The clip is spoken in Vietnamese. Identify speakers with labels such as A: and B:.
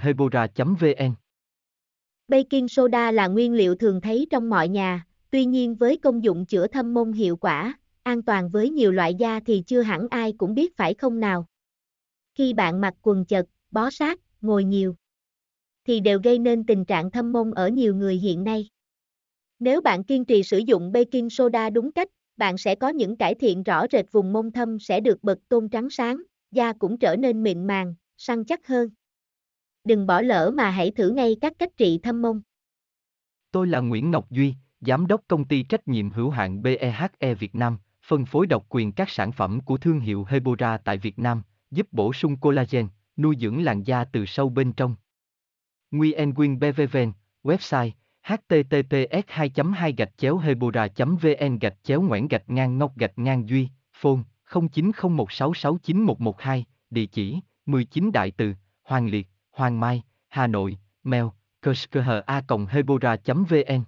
A: hebora vn
B: Baking soda là nguyên liệu thường thấy trong mọi nhà, tuy nhiên với công dụng chữa thâm môn hiệu quả, an toàn với nhiều loại da thì chưa hẳn ai cũng biết phải không nào. Khi bạn mặc quần chật, bó sát, ngồi nhiều, thì đều gây nên tình trạng thâm môn ở nhiều người hiện nay. Nếu bạn kiên trì sử dụng baking soda đúng cách, bạn sẽ có những cải thiện rõ rệt vùng mông thâm sẽ được bật tôn trắng sáng, da cũng trở nên mịn màng, săn chắc hơn. Đừng bỏ lỡ mà hãy thử ngay các cách trị thâm mông.
A: Tôi là Nguyễn Ngọc Duy, Giám đốc công ty trách nhiệm hữu hạn BEHE Việt Nam, phân phối độc quyền các sản phẩm của thương hiệu Hebora tại Việt Nam, giúp bổ sung collagen, nuôi dưỡng làn da từ sâu bên trong. Nguyen Quyên BVVN, website https 2 2 gạch chéo hebora vn gạch chéo ngoãn gạch ngang ngọc gạch ngang duy phone 0901669112 địa chỉ 19 đại từ hoàng liệt hoàng mai hà nội mail kushkha.hebora.vn